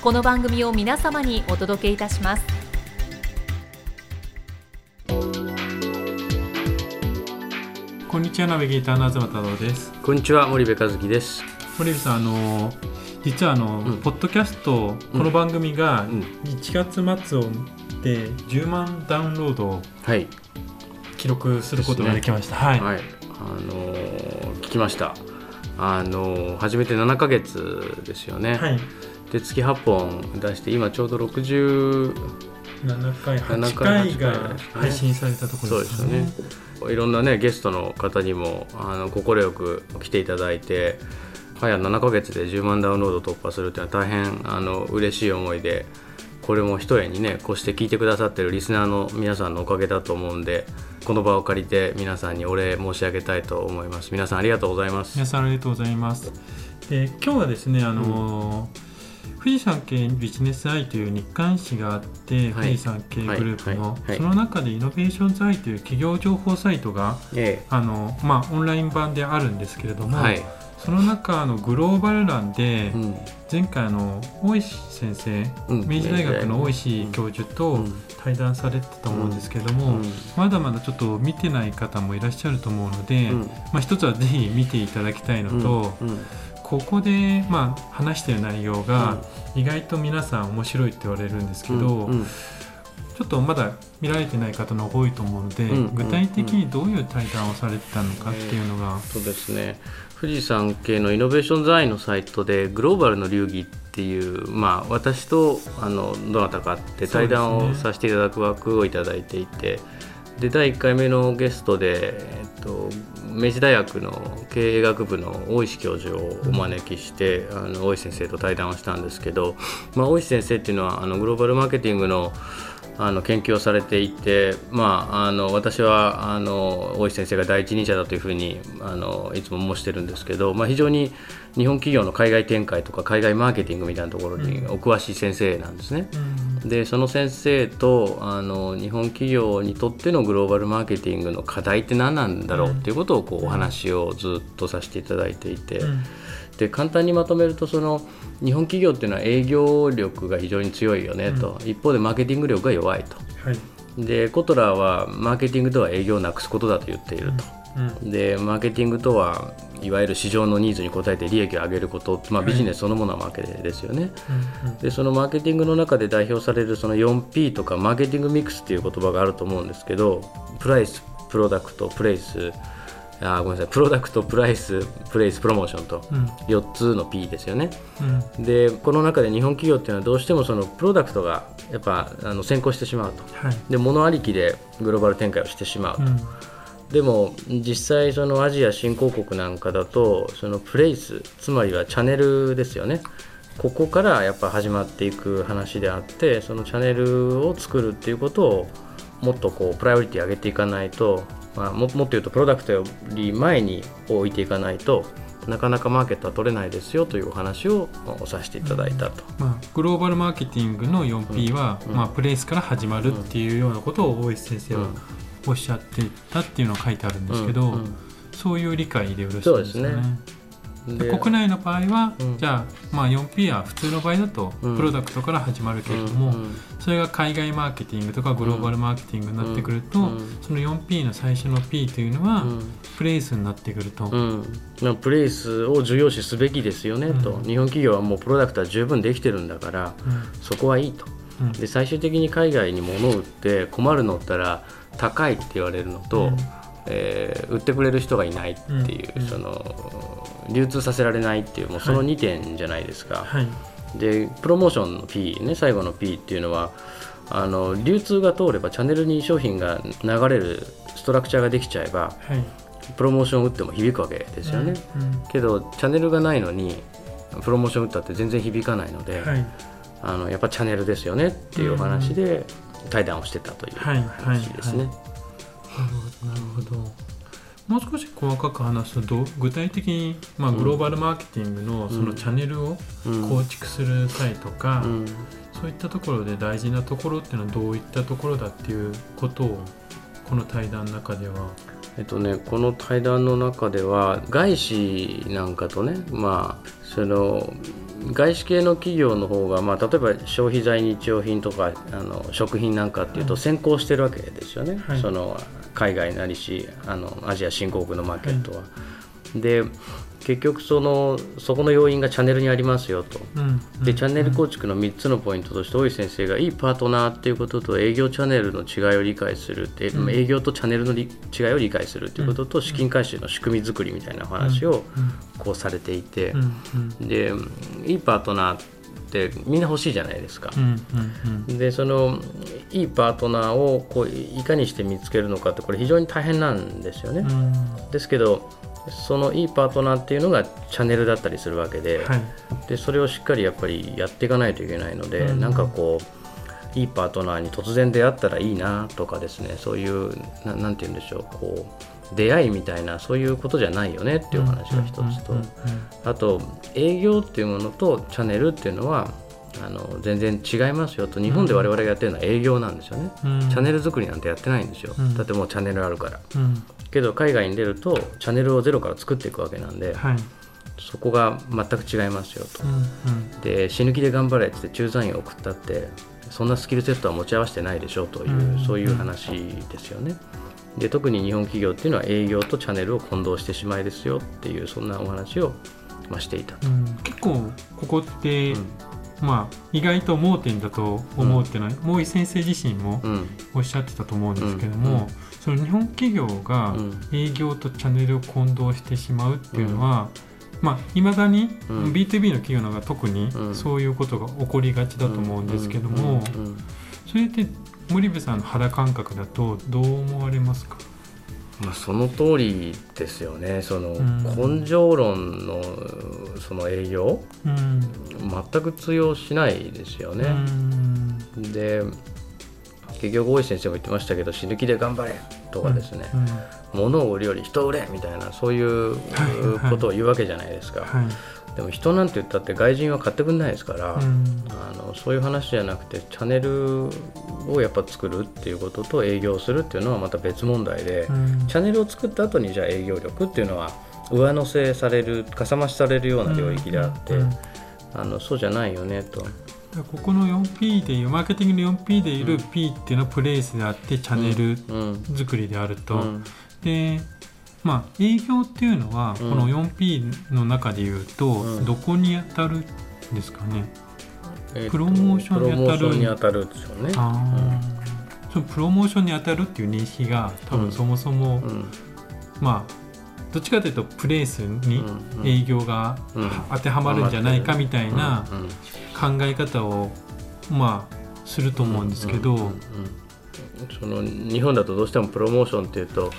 この番組を皆様にお届けいたします。こんにちはナビゲーターの東太郎です。こんにちは森部和樹です。森部さんあの実はあの、うん。ポッドキャストこの番組がうん。1月末をで10万ダウンロードをはい。記録することができました、はい、はい。あのー聞きました。あのー始めて7ヶ月ですよね、はい、で月8本出して今ちょうど60 7回8 7回回が配信されたところですよね。いろんなねゲストの方にも快く来ていただいて早7ヶ月で10万ダウンロード突破するっていうのは大変あの嬉しい思いでこれも一重にねこうして聞いてくださってるリスナーの皆さんのおかげだと思うんでこの場を借りて皆さんにお礼申し上げたいと思います。皆さんありがとうございます。皆さんありがとうございます。で今日はですねあのー富士山系ビジネスアイという日刊誌があって、はい。富士山系グループの、その中でイノベーションズアイという企業情報サイトがえあの、まあ、オンライン版であるんですけれども、その中のグローバル欄で、うん。前回あの大石先生、うん。明治大学の大石教授とうん。対談されてたと思うんですけれども、うん。まだまだちょっと見てない方もいらっしゃると思うので、うん。まあ、一つはぜひ見ていただきたいのと、うんここで、まあ、話している内容が意外と皆さん面白いって言われるんですけど、うんうん。ちょっとまだ見られてない方の多いと思うので、うん具体的にどういう対談をされてたのかっていうのが、そうですね。富士山系のイノベーションズアイのサイトでグローバルの流儀っていう、まあ、私とあのどなたかって対談をさせていただく枠をいただいていてで第1回目のゲストで、えっと、明治大学の経営学部の大石教授をお招きして、あの大石先生と対談をしたんですけど、まあ、大石先生っていうのはあのグローバルマーケティングのあの研究をされていて、まあ、あの私はあの大石先生が第一人者だというふうにあのいつも申してるんですけど、まあ、非常に日本企業の海外展開とか海外マーケティングみたいなところにお詳しい先生なんですね。でその先生とあの日本企業にとってのグローバルマーケティングの課題って何なんだろう？っていうことをこうお話をずっとさせていただいていて。うん。で簡単にまとめるとその日本企業っていうのは営業力が非常に強いよねと、一方でマーケティング力が弱いと。はい。でコトラはマーケティングとは営業をなくすことだと言っていると、うん。でマーケティングとはいわゆる市場のニーズに応えて利益を上げること、まあ、ビジネスそのものはマーケですよね、うんでそのマーケティングの中で代表されるその 4P とかマーケティングミックスっていう言葉があると思うんですけどプライスプロダクトプレイスあーごめんなさい。プロダクトプライスプレイスプロモーションと。うん。4つの P ですよね。うん。でこの中で日本企業っていうのはどうしてもそのプロダクトがやっぱあの先行してしまうと。はい。で物ありきでグローバル展開をしてしまうと、うんでも実際そのアジア新興国なんかだとそのプレイスつまりはチャンネルですよね。ここからやっぱ始まっていく話であってそのチャンネルを作るっていうことをもっとこうプライオリティ上げていかないと、まあ、ももっと言うとプロダクトより前に置いていかないとなかなかマーケットは取れないですよというお話をさせていただいたと。まあ、グローバルマーケティングの 4P は、うん。まあ、プレイスから始まるっていうようなことを大石先生はうんおっしゃってたっていうのが書いてあるんですけど、うんうん。そういう理解でよろしいですかそうですね。ね。で国内の場合は、うん。じゃあ、まあ、4P は普通の場合だとうん。プロダクトから始まるけれども、うんうん。それが海外マーケティングとかグローバルマーケティングになってくると、うんその 4P の最初の P というのは、うん。プレイスになってくると、うん。まあ、プレイスを重要視すべきですよねと、うん。日本企業はもうプロダクトは十分できてるんだからうん。そこはいいと。うん。で最終的に海外に物を売って困るのったら高いって言われるのと、うん。えー売ってくれる人がいないっていう、うん。その流通させられないっていうもうその2点じゃないですか。はい。でプロモーションの P ね最後の P っていうのはあの流通が通ればチャンネルに商品が流れるストラクチャーができちゃえばはい。プロモーションを打っても響くわけですよね、うん。けどチャンネルがないのにプロモーション打ったって全然響かないので、はい。あのやっぱチャンネルですよねっていうお話で対談をしてたというはい話ですね。なるほどなるほど。もう少し細かく話すと具体的に、まあ、うん。グローバルマーケティングのそのチャンネルをうん。構築する際とか、うん。そういったところで大事なところっていうのはどういったところだっていうことをこの対談の中ではえっとね、この対談の中では外資なんかとね、まあ、その外資系の企業の方が、まあ、例えば消費財日用品とかあの食品なんかっていうとはい。先行してるわけですよね、はい。その海外なりしあのアジア新興国のマーケットは。で結局そのそこの要因がチャンネルにありますよと。うんでチャンネル構築の3つのポイントとして大石先生がいいパートナーっていうことと営業チャンネルの違いを理解するって、うん。営業とチャンネルのり違いを理解するっていうことと資金回収の仕組み作りみたいなお話をこうされていて。でいいパートナーってみんな欲しいじゃないですか。でそのいいパートナーをこういかにして見つけるのかってこれ非常に大変なんですよね。うん。ですけどそのいいパートナーっていうのがチャンネルだったりするわけで,、はい。でそれをしっかりやっぱりやっていかないといけないので、うん。なんかこういいパートナーに突然出会ったらいいなとかですねそういうななんて言うんでしょうこう出会いみたいなそういうことじゃないよねっていうお話が一つと、あと営業っていうものとチャンネルっていうのはあの全然違いますよと。日本で我々がやってるのは営業なんですよね、うん。うんチャンネル作りなんてやってないんですよ、うん。だってもうチャンネルあるから。うん。けど海外に出るとチャンネルをゼロから作っていくわけなんではい。そこが全く違いますよと。で死ぬ気で頑張れって言って駐在員を送ったってそんなスキルセットは持ち合わせてないでしょうという、うん。そういう話ですよね。で特に日本企業っていうのは営業とチャンネルを混同してしまいですよっていうそんなお話を、まあ、していたと、うん。結構ここって、うんまあ意外と盲点だと思うっていうのは、もう先生自身もうん。おっしゃってたと思うんですけどうん。も、うん。その日本企業がうん。営業とチャンネルを混同してしまうっていうのは、まあいまだにうん。B2B の企業の方が特にうん。そういうことが起こりがちだと思うんですけども、それって森部さんの肌感覚だとどう思われますか、まあ、その通りですよね。そのうん。根性論のその営業うん。全く通用しないですようね、ん。で結局大石先生も言ってましたけど死ぬ気で頑張れとかですね、うん。物を売るより人を売れみたいなそういうはいはい。ことを言うわけじゃないですか、はいでも人なんて言ったって外人は買ってくんないですから、うん。あのそういう話じゃなくてチャンネルをやっぱ作るっていうことと営業するっていうのはまた別問題で、うん。チャンネルを作った後にじゃあ営業力っていうのは上乗せされるかさ増しされるような領域であって、うん。うん。あのそうじゃないよねと。ここの 4P でいうマーケティングの 4P でいる P っていうのはプレイスであってチャンネルうん。作りであると、うん。でまあ営業っていうのはこうん。の 4P の中でいうとうん。どこに当たるんですかね、えっとプロモーションに当たる。プロモーションに当たるでしょうね。あー。そのプロモーションに当たるっていう認識が多うん。分そもそも、うん。まあどっちかというとプレイスにうん。営業がうん。当てはまるんじゃないかみたいなうん。うん。考え方をまあすると思うんですけど、うん。うん。うん。その日本だとどうしてもプロモーションっていうと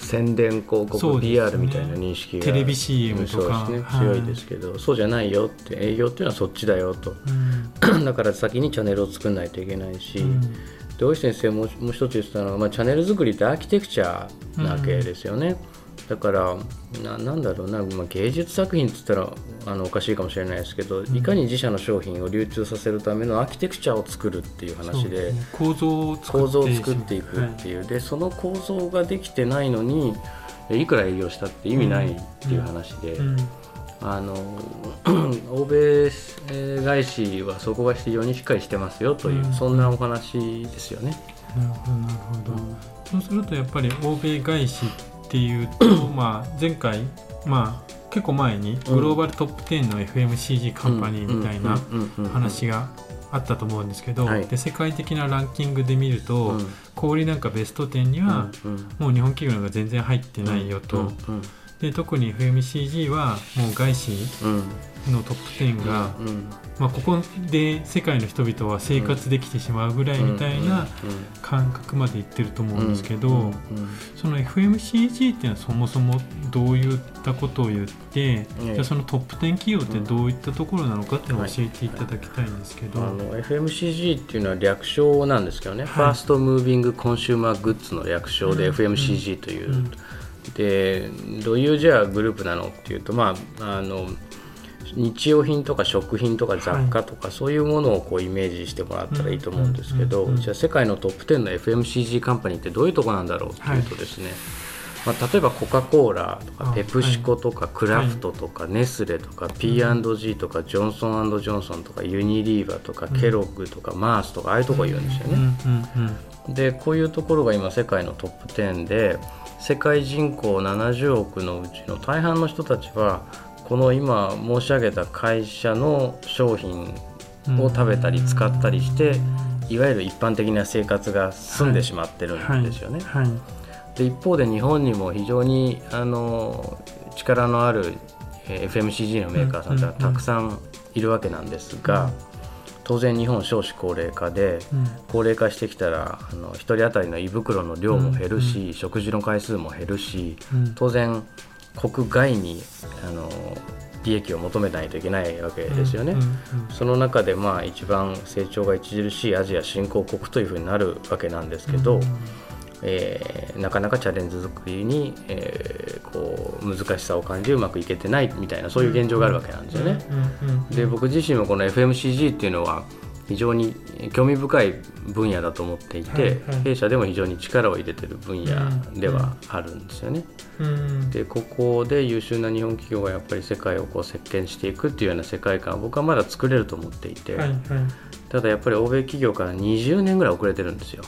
宣伝広告 PR みたいな認識が。テレビ CM とか。そうですね。はい強いですけど、そうじゃないよって営業っていうのはそっちだよと。うん。だから先にチャンネルを作んないといけないし、うん。で大石先生もうもう一つ言ってたのは、まあ、チャンネル作りってアーキテクチャなわけですよね、だからななんだろうな、まあ、芸術作品って言ったらあのおかしいかもしれないですけど、いかに自社の商品を流通させるためのアーキテクチャを作るっていう話でね。構造を作っていくっていう、でその構造ができてないのにいくら営業したって意味ないっていう話で、うん。あの欧米外資はそこが非常にしっかりしてますよという、うん。そんなお話ですよね。なるほどなるほど、そうするとやっぱり欧米外資っていうと、まあ、前回、まあ、結構前にグローバルトップ10の FMCG カンパニーみたいな話があったと思うんですけど、はい。で世界的なランキングで見ると、うん。小売なんかベスト10には、うんもう日本企業なんか全然入ってないよと、うんで特に FMCG はもう外資うんのトップ10が、うん。まあ、ここで世界の人々は生活できてしまうぐらいみたいな感覚までいってると思うんですけど、うんうんその FMCG っていうのはそもそもどういったことを言って、ええ。じゃあそのトップ10企業ってどういったところなのかっていうのを教えていただきたいんですけど、あの FMCG っていうのは略称なんですけどね、はい。ファーストムービングコンシューマーグッズの略称でうん FMCG という、うんでどういうじゃあグループなのっていうとまああの日用品とか食品とか雑貨とか、そういうものをこうイメージしてもらったらいいと思うんですけど、じゃあ世界のトップ10の FMCG カンパニーってどういうとこなんだろうっていうとですね、まあ、例えばコカ・コーラとかあペプシコとかクラフトとかネスレとか P&G とかジョンソンジョンソンとかユニリーバーとかケロッグとかマースとかああいうとこ言うんですようんね。でこういうところが今世界のトップ10で世界人口70億のうちの大半の人たちはこの今申し上げた会社の商品を食べたり使ったりしていわゆる一般的な生活が済んでしまってるんですよね。はいはい。で一方で日本にも非常にあの力のあるえー FMCG のメーカーさんってのはうんうんうんたくさんいるわけなんですが、当然日本少子高齢化でうん。高齢化してきたらあの1人当たりの胃袋の量も減るし、食事の回数も減るしうん。当然国外にあの利益を求めないといけないわけですよね。うんうんその中でまあ一番成長が著しいアジア新興国というふうになるわけなんですけど、うんえーなかなかチャレンジ作りに、えーこう難しさを感じうまくいけてないみたいなそういう現状があるわけなんですよね。で僕自身もこの FMCG っていうのは非常に興味深い分野だと思っていて、はいはい弊社でも非常に力を入れてる分野ではあるんですよね。うんでここで優秀な日本企業がやっぱり世界をこう席巻していくっていうような世界観を僕はまだ作れると思っていて、はいはいただやっぱり欧米企業から20年ぐらい遅れてるんですよ。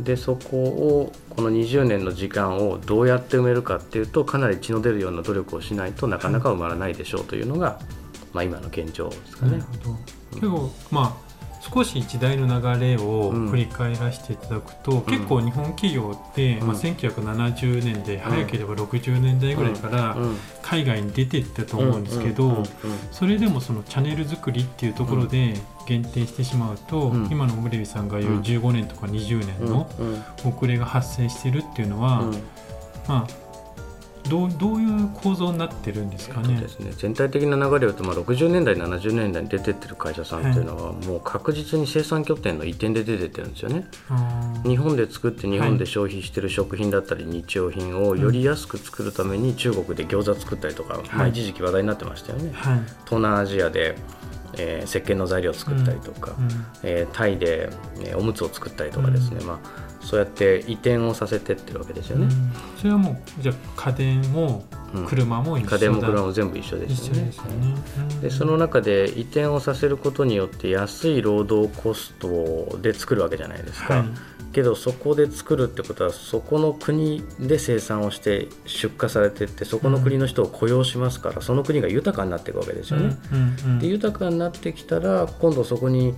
でそこをこの20年の時間をどうやって埋めるかっていうとかなり血の出るような努力をしないとなかなか埋まらないでしょうというのが、まあ、今の現状ですかねなる。ほど結構まあ少し時代の流れをうん振り返らせていただくと、ん。結構日本企業って、うん。まあ、1970年で早ければ60年代ぐらいからうん。海外に出ていったと思うんですけど、それでもそのチャンネル作りっていうところで限定してしまうと、うん。今のムレビさんが言ううん。15年とか20年の遅れが発生してるっていうのは、うん。まあどうどういう構造になってるんですかね？で。すね全体的な流れを言うと、まあ、60年代70年代に出てってる会社さんっていうのは、もう確実に生産拠点の移転で出てってるんですよね。日本で作って日本で消費してる食品だったり日用品をより安く作るために中国で餃子作ったりとか、まあ、一時期話題になってましたよね。はい東南アジアで、えー石鹸の材料を作ったりとか、うんえータイで、えーおむつを作ったりとかですね、まあ、そうやって移転をさせてってるわけですよね。うん。それはもうじゃあ家電もうん車も一緒だ、家電も車も全部一緒ですよね。です。よね。うんでその中で移転をさせることによって安い労働コストで作るわけじゃないですか、はい。けどそこで作るってことはそこの国で生産をして出荷されてってそこの国の人を雇用しますから、その国が豊かになっていくわけですよね、で豊かになってきたら今度そこに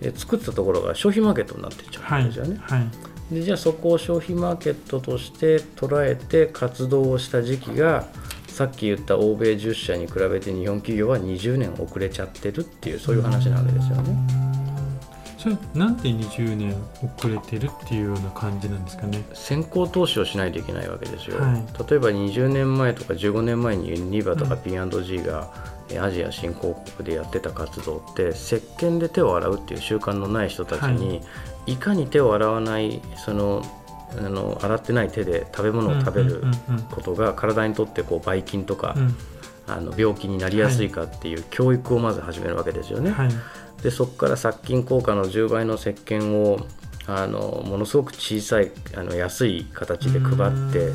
え作ったところが消費マーケットになっていっちゃうはいんですよね、はいでじゃあそこを消費マーケットとして捉えて活動をした時期がさっき言った欧米10社に比べて日本企業は20年遅れちゃってるっていうそういう話なわけですよね。それなんで20年遅れてるっていうような感じなんですかね？先行投資をしないといけないわけですよ、はい例えば20年前とか15年前にユニバとかうん P&G がえアジア新興国でやってた活動って石鹸で手を洗うっていう習慣のない人たちに、、はいかに手を洗わないそのあの洗ってない手で食べ物を食べることが体にとってこうばい菌とか、うん。あの病気になりやすいかっていう教育をまず始めるわけですよね。はい。でそこから殺菌効果の10倍の石鹸をあのものすごく小さいあの安い形で配って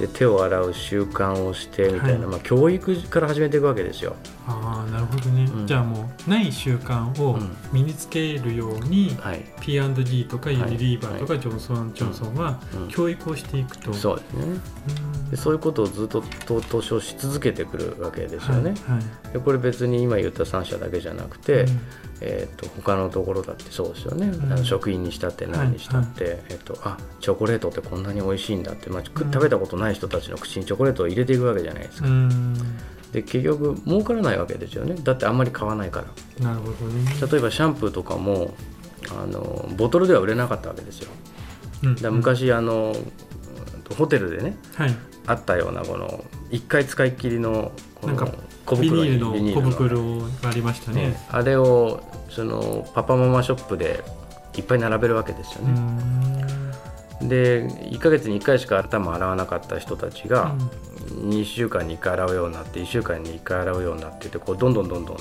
で手を洗う習慣をしてみたいな、はいまあ、教育から始めていくわけですよ。ああなるほどね、うん。じゃあもうない習慣をうん。身につけるように、はい、P&G とかユはいニリーバーとかジョンソン・ジョンソンはうん。教育をしていくと、そうですね。うんでそういうことをずっとと投資をし続けてくるわけですよね。はいはい。でこれ別に今言った3社だけじゃなくて、うん。えー、と他のところだってそうですよね、うん。あの食品にしたって何にしたって、えー、とあチョコレートってこんなに美味しいんだって、まあ、食べたことない人たちの口にチョコレートを入れていくわけじゃないですか。うん。で結局儲からないわけですよね。だってあんまり買わないから。なるほどね。例えばシャンプーとかもあのボトルでは売れなかったわけですよ。うん。だ昔あのうんホテルでねはい。あったようなこの1回使い切りのこの小袋にビニールの小の。袋がありましたね。ね、あれをそのパパママショップでいっぱい並べるわけですようね、ん。で1ヶ月に1回しか頭洗わなかった人たちが2週間に1回洗うようになって1週間に1回洗うようになってってこうどんどんどんどん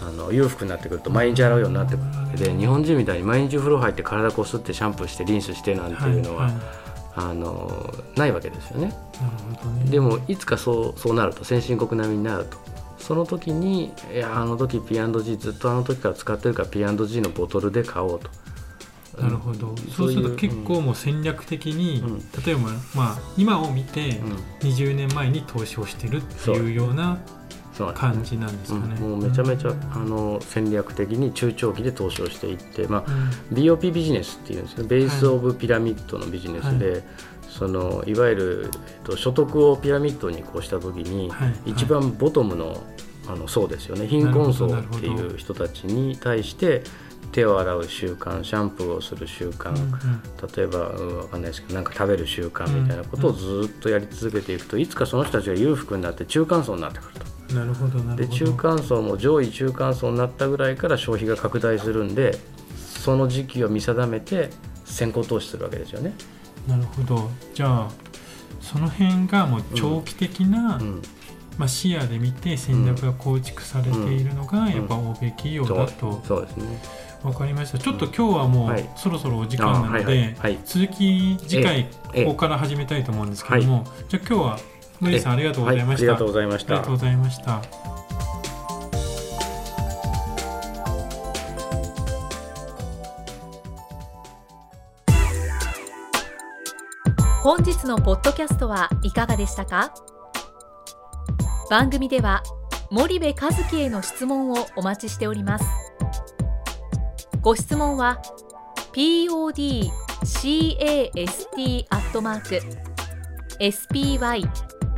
あの裕福になってくると毎日洗うようになってくるわけで日本人みたいに毎日風呂入って体こすってシャンプーしてリンスしてなんていうのは、いいあのないわけですよね。ね。でもいつかそうそうなると先進国並みになると。その時にいやあの時 P&G ずっとあの時から使ってるから P&G のボトルで買おうと。なるほど、うん。そうすると結構もう戦略的に、うん。例えば、まあ、今を見てうん。20年前に投資をしてるっていうような感じなんですかね。うん。もうめちゃめちゃ、うんあの戦略的に中長期で投資をしていって、まあ、うん。BOP ビジネスっていうんですねベース・オブ・ピラミッドのビジネスで、そのいわゆる、えっと、所得をピラミッドにこうした時に、はい。一番ボトムのあの層ですよね。貧困層っていう人たちに対して手を洗う習慣シャンプーをする習慣、うんうん。例えば、うん、わかんないですけどなんか食べる習慣みたいなことをずっとやり続けていくといつかその人たちが裕福になって中間層になってくる。と。なるほどなるほど。で中間層も上位中間層になったぐらいから消費が拡大するんでその時期を見定めて先行投資するわけですよね。なるほど。じゃあその辺がもう長期的な、うん、まあ、視野で見て戦略が構築されているのが、ん。やっぱ欧米企業だとそうですね。分かりました。ちょっと今日はもう、はい。そろそろお時間なので、続き次回ええ。ここから始めたいと思うんですけども、じゃあ今日はのりさんありがとうございました、はい、ありがとうございました。ありがとう。ございました。本日のポッドキャストはいかがでしたか？番組では森部一樹への質問をお待ちしております。ご質問は podcast アットマーク